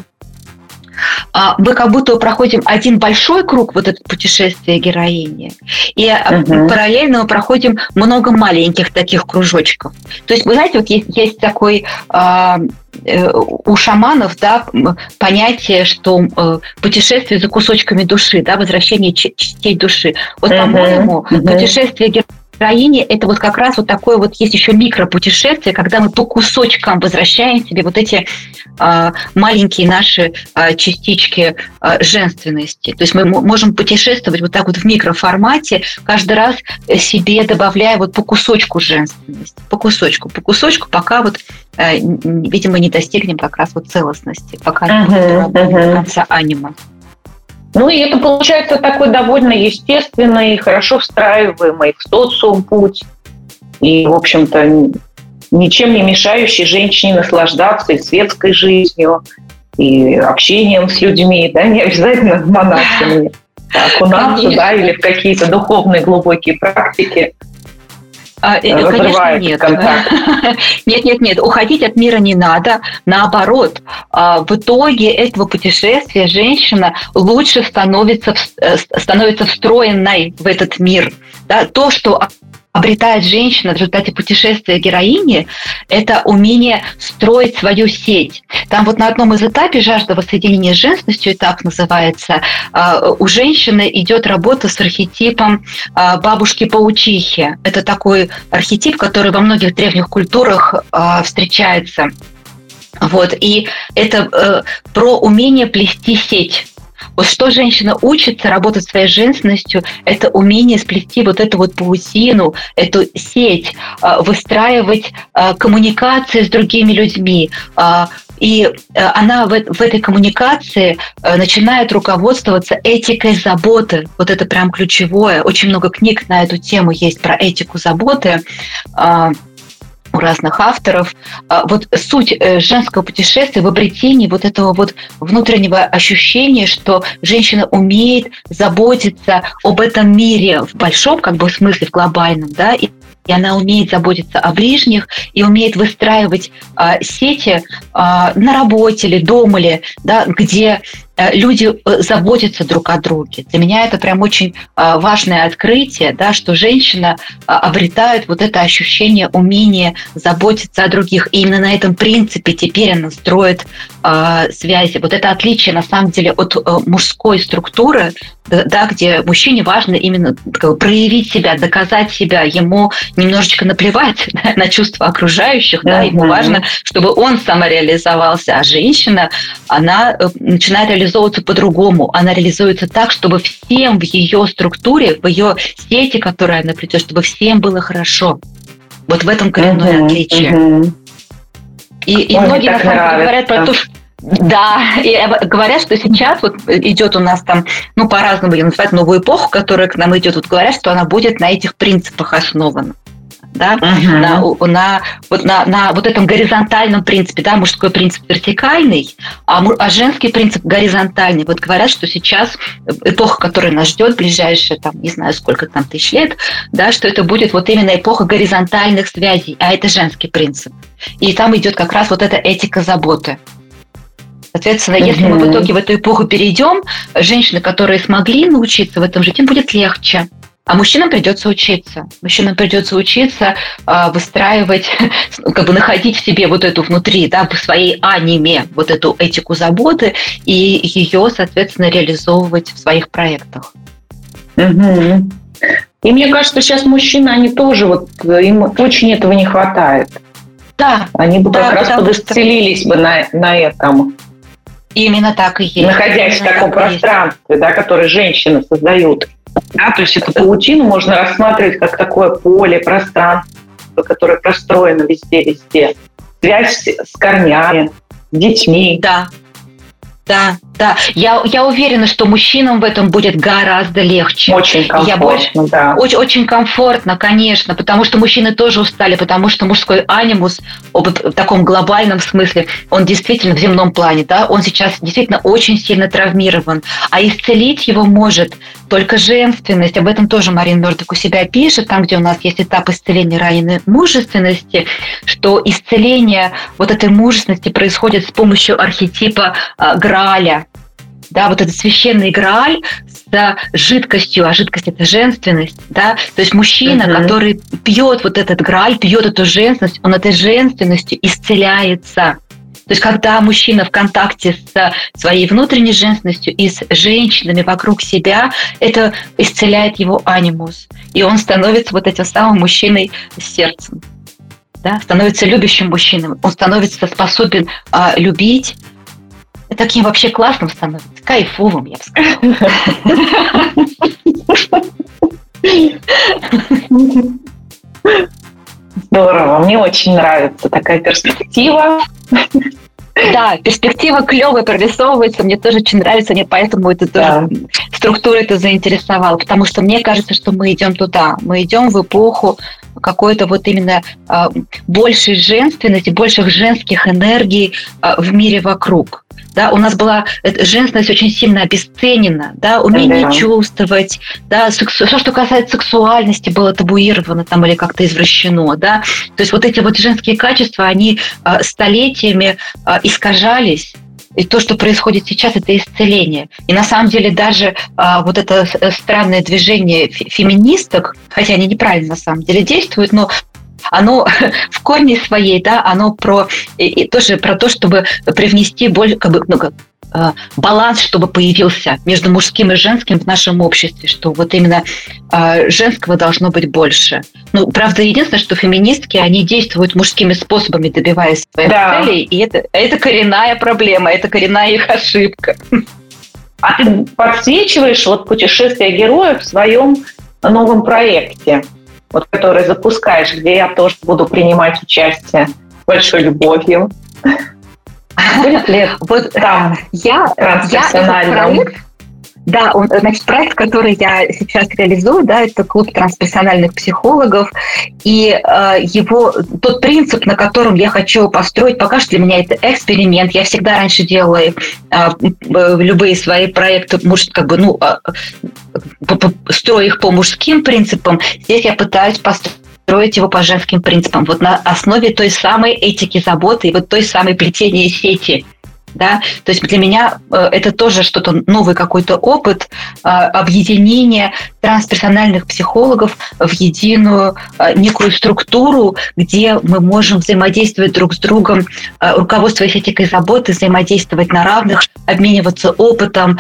мы как будто проходим один большой круг вот это путешествие героини, и угу. параллельно мы проходим много маленьких таких кружочков. То есть, вы знаете, вот есть, есть такой а, э, у шаманов да, понятие, что э, путешествие за кусочками души, да, возвращение частей души. Вот, uh по-моему, uh путешествие героини Украине это вот как раз вот такое вот есть еще микропутешествие, когда мы по кусочкам возвращаем себе вот эти э, маленькие наши э, частички э, женственности. То есть мы можем путешествовать вот так вот в микроформате, каждый раз себе добавляя вот по кусочку женственности, по кусочку, по кусочку, пока вот, э, видимо, не достигнем как раз вот целостности, пока uh-huh, не uh-huh. до конца анима. Ну и это получается такой довольно естественный, хорошо встраиваемый в социум путь. И, в общем-то, ничем не мешающий женщине наслаждаться и светской жизнью, и общением с людьми, да, не обязательно с монахами, окунаться, да, или в какие-то духовные глубокие практики. А, э, конечно, нет. Контакт. Нет, нет, нет. Уходить от мира не надо. Наоборот, а, в итоге этого путешествия женщина лучше становится, э, становится встроенной в этот мир. Да, то, что обретает женщина в результате путешествия героини, это умение строить свою сеть. Там вот на одном из этапе жажда воссоединения с женственностью, и так называется, а, у женщины идет работа с архетипом а, бабушки-паучихи. Это такой архетип, который во многих древних культурах а, встречается. Вот, и это э, про умение плести сеть вот что женщина учится работать своей женственностью, это умение сплести вот эту вот паутину, эту сеть, а, выстраивать а, коммуникации с другими людьми. А, и она в этой коммуникации начинает руководствоваться этикой заботы. Вот это прям ключевое. Очень много книг на эту тему есть про этику заботы у разных авторов. А, вот суть э, женского путешествия в обретении вот этого вот внутреннего ощущения, что женщина умеет заботиться об этом мире в большом как бы смысле, в глобальном, да, и и она умеет заботиться о ближних и умеет выстраивать а, сети а, на работе или дома, ли, да, где Э, люди э, заботятся друг о друге. Для меня это прям очень э, важное открытие, да, что женщина обретает вот это ощущение умения заботиться о других. И именно на этом принципе теперь она строит связи. Вот это отличие, на самом деле, от мужской структуры, да, где мужчине важно именно проявить себя, доказать себя, ему немножечко наплевать на чувства окружающих, да, ему важно, чтобы он самореализовался, а женщина, она начинает реализовывать реализовываться по-другому. Она реализуется так, чтобы всем в ее структуре, в ее сети, которая она придет, чтобы всем было хорошо. Вот в этом коренное uh-huh, отличие. Uh-huh. И, и многие на самом деле говорят про то, что да, и говорят, что сейчас вот идет у нас там, ну, по-разному ее называют, новую эпоху, которая к нам идет, вот говорят, что она будет на этих принципах основана да, uh-huh. на, на, вот, на, на вот этом горизонтальном принципе, да, мужской принцип вертикальный, а, а женский принцип горизонтальный. Вот говорят, что сейчас эпоха, которая нас ждет, ближайшие, там, не знаю, сколько там тысяч лет, да, что это будет вот именно эпоха горизонтальных связей, а это женский принцип. И там идет как раз вот эта этика заботы. Соответственно, uh-huh. если мы в итоге в эту эпоху перейдем, женщины, которые смогли научиться в этом жить, им будет легче. А мужчинам придется учиться. Мужчинам придется учиться э, выстраивать, как бы находить в себе вот эту внутри, да, в своей аниме, вот эту этику заботы и ее, соответственно, реализовывать в своих проектах. Угу. И мне кажется, сейчас мужчины, они тоже вот, им очень этого не хватает. Да. Они бы да, как раз подисцелились что... бы на, на этом. Именно так и есть. Находясь Именно в таком пространстве, есть. да, которое женщины создают. Да, то есть эту паутину можно рассматривать как такое поле, пространство, которое простроено везде-везде. Связь с корнями, с детьми. Да, да, Да, я, я уверена, что мужчинам в этом будет гораздо легче. Очень комфортно, я больше, да. Очень, очень комфортно, конечно, потому что мужчины тоже устали, потому что мужской анимус в таком глобальном смысле, он действительно в земном плане, да, он сейчас действительно очень сильно травмирован, а исцелить его может только женственность. Об этом тоже Марина Нордик у себя пишет, там, где у нас есть этап исцеления раненой мужественности, что исцеление вот этой мужественности происходит с помощью архетипа э, Граля, да, вот этот священный Грааль с жидкостью, а жидкость это женственность, да, то есть мужчина, uh-huh. который пьет вот этот Грааль, пьет эту женственность, он этой женственностью исцеляется. То есть, когда мужчина в контакте с своей внутренней женственностью и с женщинами вокруг себя, это исцеляет его анимус. И он становится вот этим самым мужчиной с сердцем. Да, становится любящим мужчиной. Он становится способен а, любить, таким вообще классным становится, кайфовым, я бы сказала. Здорово, мне очень нравится такая перспектива. Да, перспектива клевая прорисовывается, мне тоже очень нравится, мне поэтому это тоже да. структура это заинтересовала, потому что мне кажется, что мы идем туда, мы идем в эпоху какой-то вот именно э, большей женственности, больших женских энергий э, в мире вокруг да, у нас была женственность очень сильно обесценена, да, умение да. чувствовать, да, сексу... все, что касается сексуальности, было табуировано там или как-то извращено, да, то есть вот эти вот женские качества, они а, столетиями а, искажались, и то, что происходит сейчас, это исцеление. И на самом деле даже а, вот это странное движение феминисток, хотя они неправильно на самом деле действуют, но оно в корне своей, да, оно про и тоже про то, чтобы привнести более, как бы, ну, как, э, баланс, чтобы появился между мужским и женским в нашем обществе, что вот именно э, женского должно быть больше. Ну, правда, единственное, что феминистки, они действуют мужскими способами, добиваясь своих да. целей, и это, это коренная проблема, это коренная их ошибка. А ты подсвечиваешь вот путешествие героев в своем новом проекте вот, который запускаешь, где я тоже буду принимать участие большой любовью. Будет ли вот там я, я да, он, значит, проект, который я сейчас реализую, да, это клуб трансперсональных психологов, и э, его тот принцип, на котором я хочу построить, пока что для меня это эксперимент. Я всегда раньше делала э, любые свои проекты, может, как бы, ну, э, строю их по мужским принципам. Здесь я пытаюсь построить строить его по женским принципам, вот на основе той самой этики заботы вот той самой плетения сети да, то есть для меня э, это тоже что-то новый какой-то опыт э, объединения трансперсональных психологов в единую э, некую структуру, где мы можем взаимодействовать друг с другом, руководствуясь этикой заботы, взаимодействовать на равных, обмениваться опытом,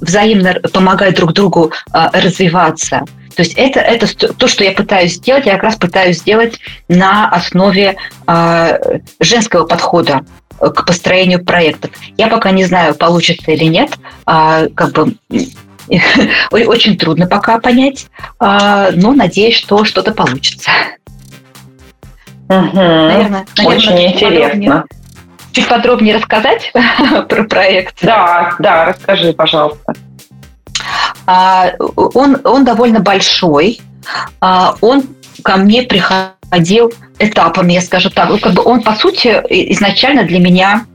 взаимно помогать друг другу развиваться. То есть это, это то, что я пытаюсь сделать, я как раз пытаюсь сделать на основе э, женского подхода к построению проектов. Я пока не знаю, получится или нет. А, как бы очень трудно пока понять, а, но надеюсь, что что-то получится. Угу. Наверное, наверное, очень интересно. Подробнее, чуть подробнее рассказать про проект? Да, да, расскажи, пожалуйста. А, он, он довольно большой. А, он ко мне приходил этапами, я скажу так. Ну, как бы он, по сути, изначально для меня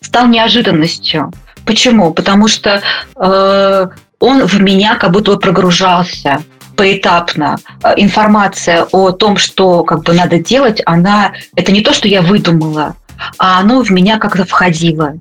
стал неожиданностью. Почему? Потому что э, он в меня как будто бы прогружался поэтапно. Э, информация о том, что как бы надо делать, она это не то, что я выдумала, а оно в меня как-то входило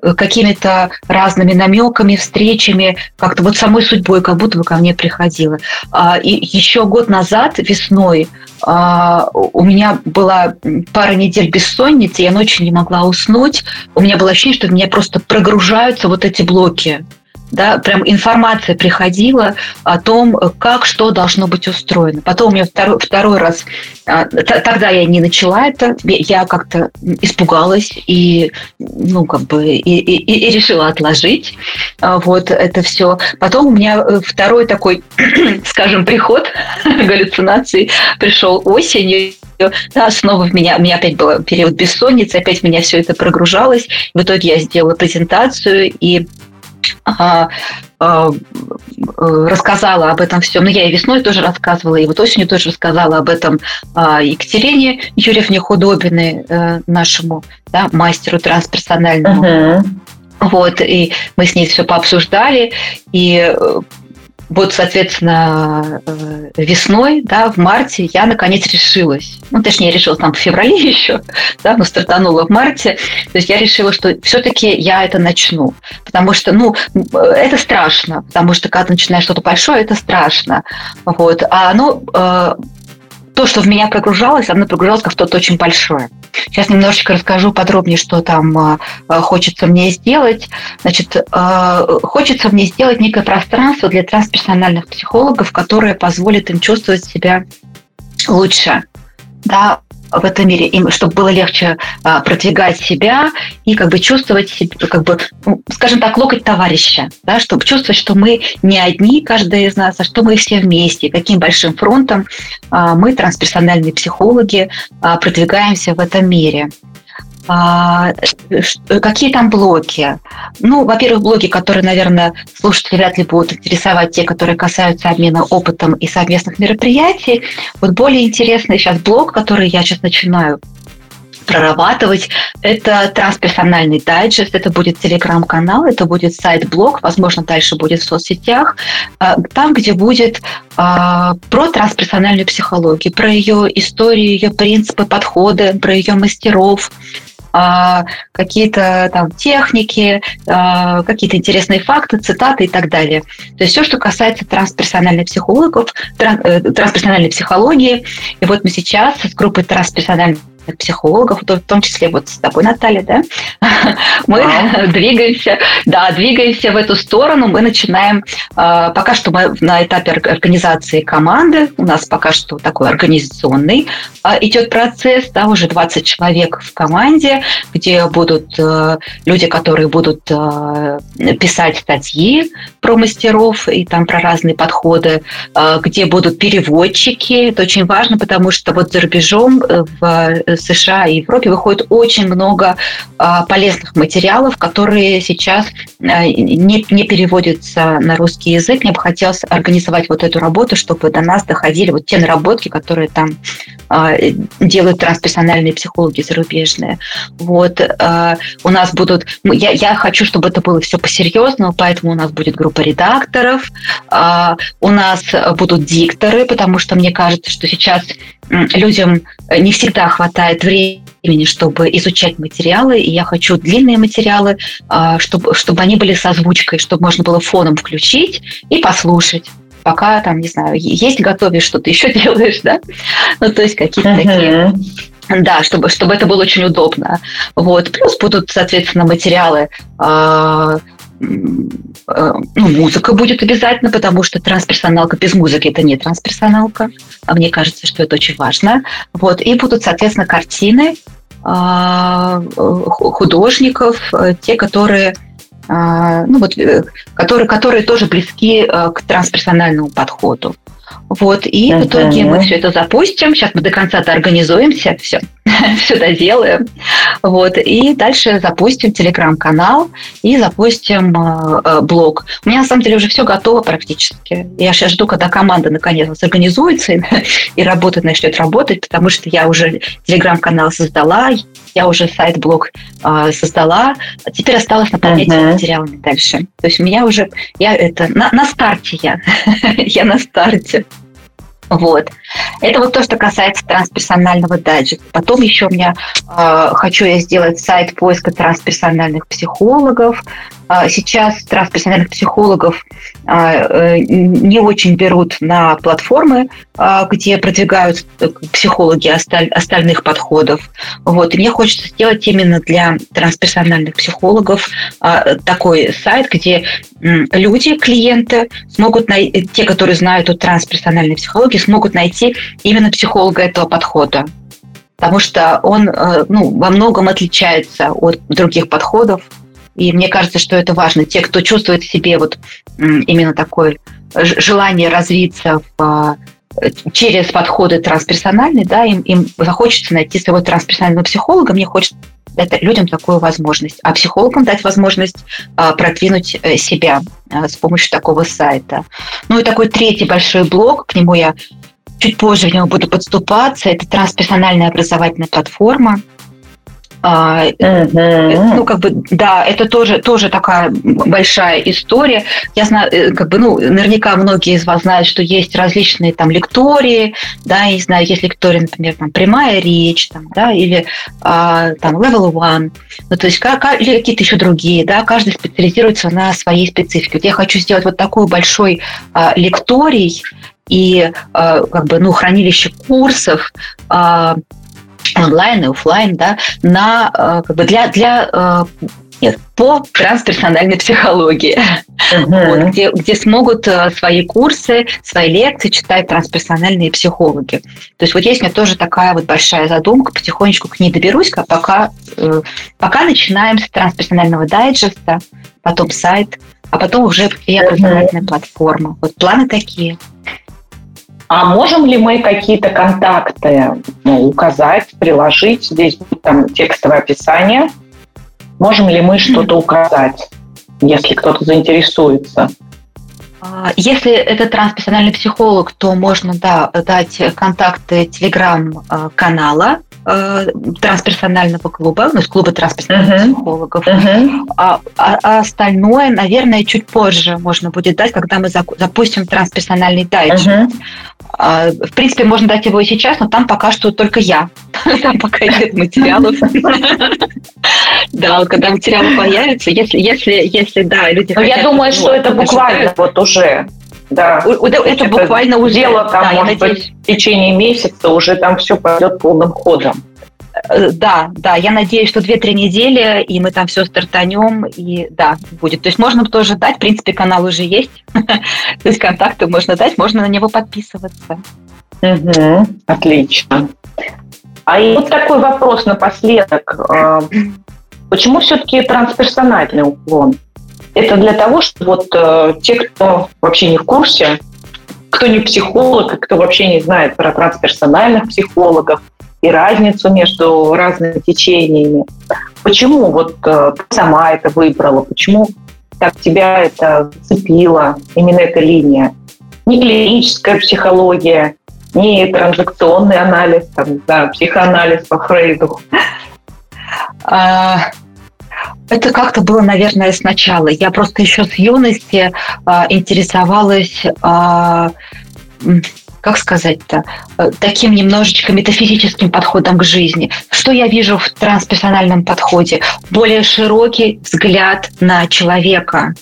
какими-то разными намеками, встречами, как-то вот самой судьбой, как будто бы ко мне приходила. А, и еще год назад, весной, а, у меня была пара недель бессонницы, я ночью не могла уснуть. У меня было ощущение, что меня просто прогружаются вот эти блоки да, прям информация приходила о том, как что должно быть устроено. Потом у меня второй, второй раз, а, тогда я не начала это, я как-то испугалась и, ну, как бы, и, и, и решила отложить а, вот это все. Потом у меня э, второй такой, скажем, приход галлюцинаций пришел осенью, да, снова в меня, у меня опять был период бессонницы, опять меня все это прогружалось. В итоге я сделала презентацию и рассказала об этом всем. Ну, я и весной тоже рассказывала, и вот осенью тоже рассказала об этом а, Екатерине Юрьевне Худобиной, э, нашему да, мастеру трансперсональному. Uh-huh. Вот, и мы с ней все пообсуждали, и э, вот, соответственно, э, весной, да, в марте я наконец решилась. Ну, точнее, решилась там в феврале еще, да, но стартанула в марте. То есть я решила, что все-таки я это начну. Потому что, ну, это страшно, потому что когда начинаешь что-то большое, это страшно. Вот. А оно э, то, что в меня прогружалось, оно прогружалось как что-то очень большое. Сейчас немножечко расскажу подробнее, что там э, э, хочется мне сделать. Значит, э, хочется мне сделать некое пространство для трансперсональных психологов, которое позволит им чувствовать себя лучше. Да, в этом мире, им, чтобы было легче а, продвигать себя и как бы чувствовать себя, как бы, ну, скажем так, локоть товарища, да, чтобы чувствовать, что мы не одни, каждый из нас, а что мы все вместе, каким большим фронтом а, мы, трансперсональные психологи, а, продвигаемся в этом мире. А, какие там блоки? Ну, во-первых, блоки, которые, наверное, слушатели вряд ли будут интересовать, те, которые касаются обмена опытом и совместных мероприятий. Вот более интересный сейчас блок, который я сейчас начинаю прорабатывать. Это трансперсональный дайджест, это будет телеграм-канал, это будет сайт-блог, возможно, дальше будет в соцсетях, а, там, где будет а, про трансперсональную психологию, про ее историю, ее принципы, подходы, про ее мастеров, какие-то там техники, а, какие-то интересные факты, цитаты и так далее. То есть все, что касается трансперсональных психологов, э, трансперсональной психологии. И вот мы сейчас с группой трансперсональных психологов, в том числе вот с тобой, Наталья, да, мы wow. двигаемся, да, двигаемся в эту сторону. Мы начинаем, а, пока что мы на этапе организации команды, у нас пока что такой организационный а, идет процесс, да, уже 20 человек в команде, где будут э, люди, которые будут э, писать статьи про мастеров и там про разные подходы, э, где будут переводчики. Это очень важно, потому что вот за рубежом в США и Европе выходит очень много а, полезных материалов, которые сейчас а, не, не переводятся на русский язык. Мне бы хотелось организовать вот эту работу, чтобы до нас доходили вот те наработки, которые там а, делают трансперсональные психологи зарубежные. Вот. У нас будут... Я, я хочу, чтобы это было все по-серьезному, поэтому у нас будет группа редакторов, у нас будут дикторы, потому что мне кажется, что сейчас людям не всегда хватает времени, чтобы изучать материалы, и я хочу длинные материалы, а, чтобы, чтобы они были с озвучкой, чтобы можно было фоном включить и послушать пока там, не знаю, есть готовишь, что-то еще делаешь, да? Ну, то есть какие-то uh-huh. такие да, чтобы, чтобы это было очень удобно. Вот. Плюс будут, соответственно, материалы а, Э, ну, музыка будет обязательно, потому что трансперсоналка без музыки это не трансперсоналка. А мне кажется, что это очень важно. Вот. И будут, соответственно, картины а, художников, э, те, которые ну, вот, э, которые, которые тоже близки к трансперсональному подходу. Вот, и uh-huh. в итоге мы все это запустим. Сейчас мы до конца это организуемся, все, все доделаем. Вот, и дальше запустим телеграм-канал и запустим э, э, блог. У меня на самом деле уже все готово практически. Я сейчас жду, когда команда наконец сорганизуется и, и работает, начнет работать, потому что я уже телеграм-канал создала, я уже сайт-блог э, создала. Теперь осталось наполнять uh-huh. материалами дальше. То есть у меня уже, я это, на, на старте я. я на старте. Вот. Это вот то, что касается трансперсонального даджета. Потом еще у меня э, хочу я сделать сайт поиска трансперсональных психологов. Э, сейчас трансперсональных психологов э, не очень берут на платформы, э, где продвигают психологи осталь, остальных подходов. Вот. И мне хочется сделать именно для трансперсональных психологов э, такой сайт, где э, люди, клиенты смогут найти, те, которые знают о трансперсональной психологии, смогут найти именно психолога этого подхода. Потому что он э, ну, во многом отличается от других подходов. И мне кажется, что это важно. Те, кто чувствует в себе вот именно такое желание развиться в через подходы трансперсональные, да, им, им захочется найти своего трансперсонального психолога, мне хочется дать людям такую возможность, а психологам дать возможность а, продвинуть э, себя а, с помощью такого сайта. Ну и такой третий большой блок, к нему я чуть позже в него буду подступаться, это трансперсональная образовательная платформа, Uh-huh. Ну, как бы, да, это тоже, тоже такая большая история. Я знаю, э, как бы, ну, наверняка многие из вас знают, что есть различные там лектории, да, не знаю, есть лектория, например, там прямая речь, там, да, или а, там level one, ну, то есть как, или какие-то еще другие, да, каждый специализируется на своей специфике. Вот я хочу сделать вот такой большой а, лекторий и а, как бы, ну, хранилище курсов, а, онлайн и офлайн, да, на, э, как бы для, для э, нет, по трансперсональной психологии, uh-huh. вот, где, где смогут э, свои курсы, свои лекции читать трансперсональные психологи. То есть вот есть у меня тоже такая вот большая задумка, потихонечку к ней доберусь, пока, пока начинаем с трансперсонального дайджеста, потом сайт, а потом уже образовательная uh-huh. платформа. Вот планы такие. А можем ли мы какие-то контакты ну, указать, приложить? Здесь там текстовое описание. Можем ли мы что-то указать, если кто-то заинтересуется? А, если это трансперсональный психолог, то можно да, дать контакты телеграм-канала э, трансперсонального клуба, ну, из клуба трансперсональных uh-huh. психологов. Uh-huh. А, а, а остальное, наверное, чуть позже можно будет дать, когда мы запустим трансперсональный дайджест. Uh-huh. А, в принципе, можно дать его и сейчас, но там пока что только я. Там пока нет материалов. Да, когда материалы появятся, если, если, если, да, люди Но я думаю, что это буквально вот уже да. Это буквально уже. Дело там, да, может быть, в течение месяца уже там все пойдет полным ходом. Э, да, да, я надеюсь, что 2-3 недели, и мы там все стартанем, и да, будет. То есть можно тоже дать, в принципе, канал уже есть, то есть контакты можно дать, можно на него подписываться. Угу, отлично. А и вот такой вопрос напоследок. Почему все-таки трансперсональный уклон? Это для того, что вот э, те, кто вообще не в курсе, кто не психолог, кто вообще не знает про трансперсональных психологов, и разницу между разными течениями. Почему вот э, ты сама это выбрала? Почему так тебя это зацепило, именно эта линия? Не клиническая психология, не транзакционный анализ, там, да, психоанализ по Фрейду. А, это как-то было, наверное, сначала. Я просто еще с юности а, интересовалась а, как сказать-то, э, таким немножечко метафизическим подходом к жизни. Что я вижу в трансперсональном подходе? Более широкий взгляд на человека.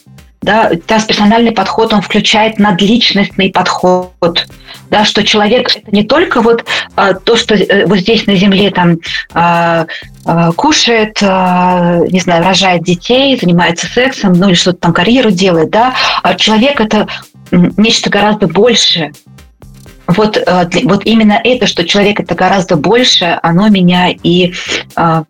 Да, трансперсональный подход, он включает надличностный подход, да, что человек это не только вот а, то, что э, вот здесь на Земле там а, а, кушает, а, не знаю, рожает детей, занимается сексом, ну или что-то там карьеру делает, да, а человек это нечто гораздо большее, вот, э, вот именно это, что человек это гораздо больше, оно меня и а,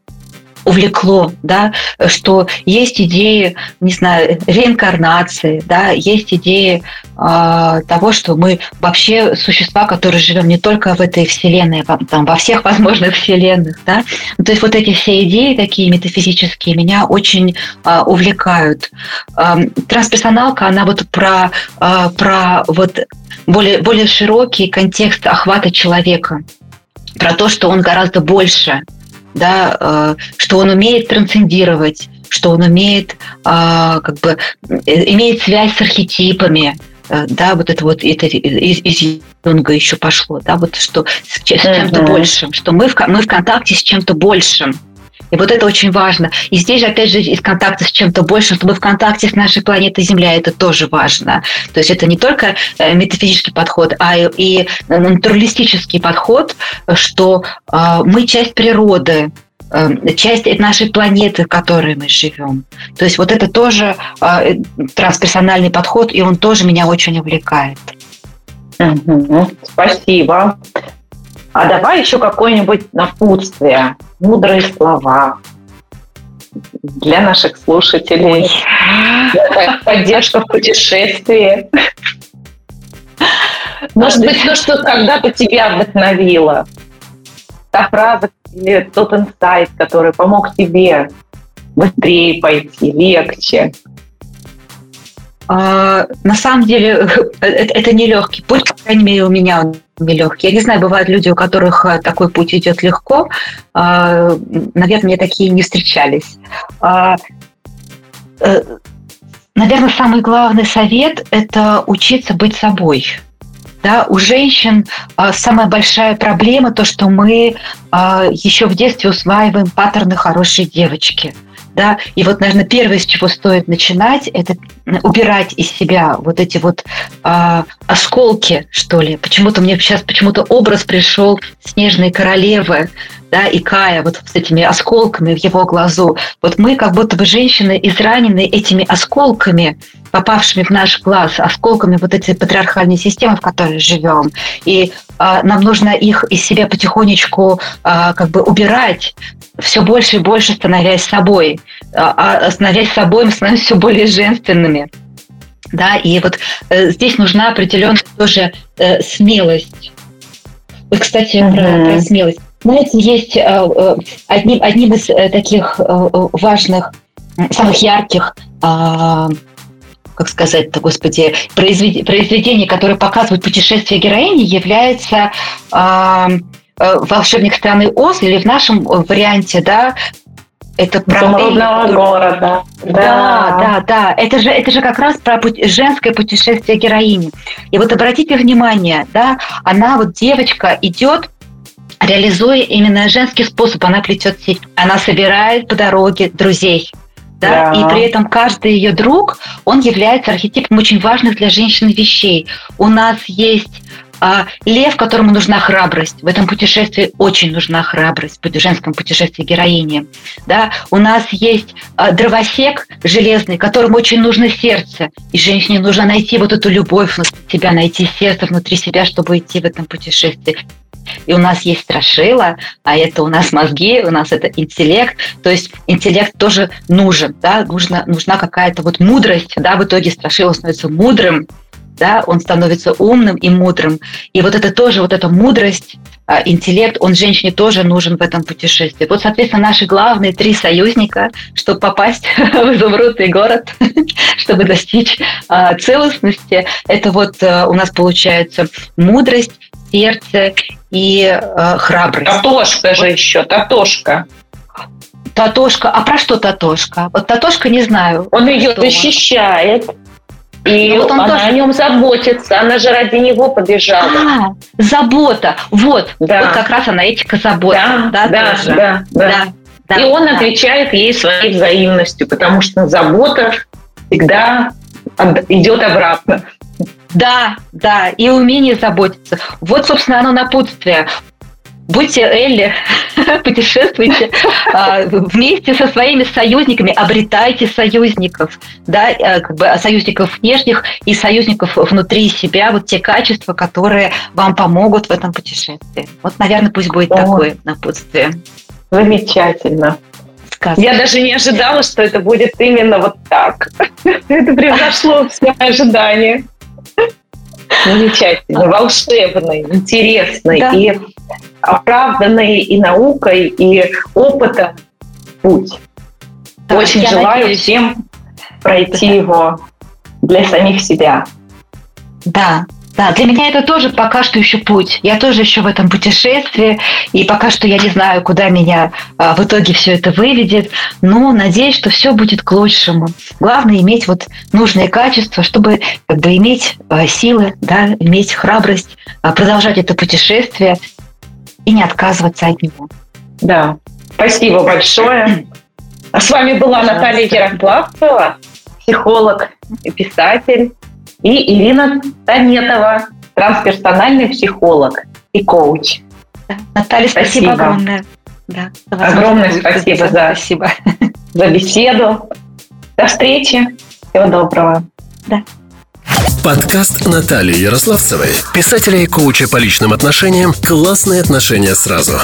увлекло, да, что есть идеи, не знаю, реинкарнации, да, есть идеи э, того, что мы вообще существа, которые живем не только в этой вселенной, а там, во всех возможных вселенных, да. Ну, то есть вот эти все идеи такие метафизические меня очень э, увлекают. Э, трансперсоналка, она вот про, э, про вот более, более широкий контекст охвата человека, про то, что он гораздо больше, да, э, что он умеет трансцендировать, что он умеет а, как бы имеет связь с архетипами, э, да, вот это вот это из, из Юнга еще пошло, да, вот что с, с чем-то mm-hmm. большим, что мы в, мы в контакте с чем-то большим. И вот это очень важно. И здесь же, опять же, из контакта с чем-то большим, чтобы в контакте с нашей планетой Земля, это тоже важно. То есть это не только э, метафизический подход, а и натуралистический подход, что э, мы часть природы, э, часть нашей планеты, в которой мы живем. То есть вот это тоже трансперсональный подход, и он тоже меня очень увлекает. Спасибо. А давай еще какое-нибудь напутствие, мудрые слова для наших слушателей. Поддержка в путешествии. Может быть, то, что когда-то тебя вдохновило. Та фраза или тот инсайт, который помог тебе быстрее пойти, легче. А, на самом деле это, это нелегкий путь, по крайней мере, у меня он нелегкий. Я не знаю, бывают люди, у которых э, такой путь идет легко. А, наверное, мне такие не встречались. А, э, наверное, самый главный совет – это учиться быть собой. Да, у женщин а, самая большая проблема то, что мы еще в детстве усваиваем паттерны хорошей девочки – да, и вот, наверное, первое, с чего стоит начинать, это убирать из себя вот эти вот э, осколки, что ли. Почему-то мне сейчас почему-то образ пришел снежной королевы, да, и Кая вот с этими осколками в его глазу. Вот мы как будто бы женщины изранены этими осколками, попавшими в наш глаз, осколками вот этой патриархальной системы, в которой живем. И а, нам нужно их из себя потихонечку а, как бы убирать, все больше и больше становясь собой. А, а становясь собой, мы становимся все более женственными. Да, и вот э, здесь нужна определенная тоже э, смелость. Вот, кстати, mm-hmm. про, про смелость. Знаете, есть э, э, одним, одним из э, таких э, важных, самых ярких а, как сказать-то, господи, произведение, которое показывает путешествие героини, является э, «Волшебник страны Оз» или в нашем варианте, да, это про Самородного города. Да. да, да, да. Это же, это же как раз про путь... женское путешествие героини. И вот обратите внимание, да, она вот девочка идет реализуя именно женский способ, она плетет сеть. Она собирает по дороге друзей да? да. И при этом каждый ее друг, он является архетипом очень важных для женщины вещей. У нас есть а, лев, которому нужна храбрость. В этом путешествии очень нужна храбрость, в женском путешествии героини. Да? У нас есть а, дровосек железный, которому очень нужно сердце. И женщине нужно найти вот эту любовь внутри себя, найти сердце внутри себя, чтобы идти в этом путешествии. И у нас есть страшила, а это у нас мозги, у нас это интеллект. То есть интеллект тоже нужен, да, нужна, нужна какая-то вот мудрость, да, в итоге страшила становится мудрым, да, он становится умным и мудрым. И вот это тоже, вот эта мудрость, а, интеллект, он женщине тоже нужен в этом путешествии. Вот, соответственно, наши главные три союзника, чтобы попасть в изумрудный город, чтобы достичь а, целостности, это вот а, у нас получается мудрость, сердце и э, храбрость. Татошка же еще, Татошка. Татошка. А про что Татошка? Вот Татошка не знаю. Он ее защищает. И ну, вот он она тоже... о нем заботится, она же ради него побежала. А, забота, вот, да. вот как раз она этика заботы. Да, да, да, тоже. да, да. да. да и он да. отвечает ей своей взаимностью, потому что забота всегда идет обратно. Да, да, и умение заботиться. Вот, собственно, оно напутствие. Будьте Элли, путешествуйте а, вместе со своими союзниками, обретайте союзников, да, э, как бы союзников внешних и союзников внутри себя, вот те качества, которые вам помогут в этом путешествии. Вот, наверное, пусть будет такое напутствие. Замечательно. Сказано. Я даже не ожидала, что это будет именно вот так. Это превзошло все ожидания. Замечательно, волшебный, интересный да. и оправданный и наукой, и опытом путь. Да, Очень желаю надеюсь. всем пройти его для самих себя. Да, да, для меня это тоже пока что еще путь. Я тоже еще в этом путешествии, и пока что я не знаю, куда меня а, в итоге все это выведет, но надеюсь, что все будет к лучшему. Главное иметь вот нужные качества, чтобы как бы иметь а, силы, да, иметь храбрость, а, продолжать это путешествие и не отказываться от него. Да, спасибо большое. А с вами была. Наталья Ярославцева, психолог и писатель и Ирина Танетова, трансперсональный психолог и коуч. Наталья, спасибо, спасибо огромное. Да, огромное спасибо за, спасибо за беседу. До встречи. Всего доброго. Да. Подкаст Натальи Ярославцевой, писателя и коуча по личным отношениям «Классные отношения сразу».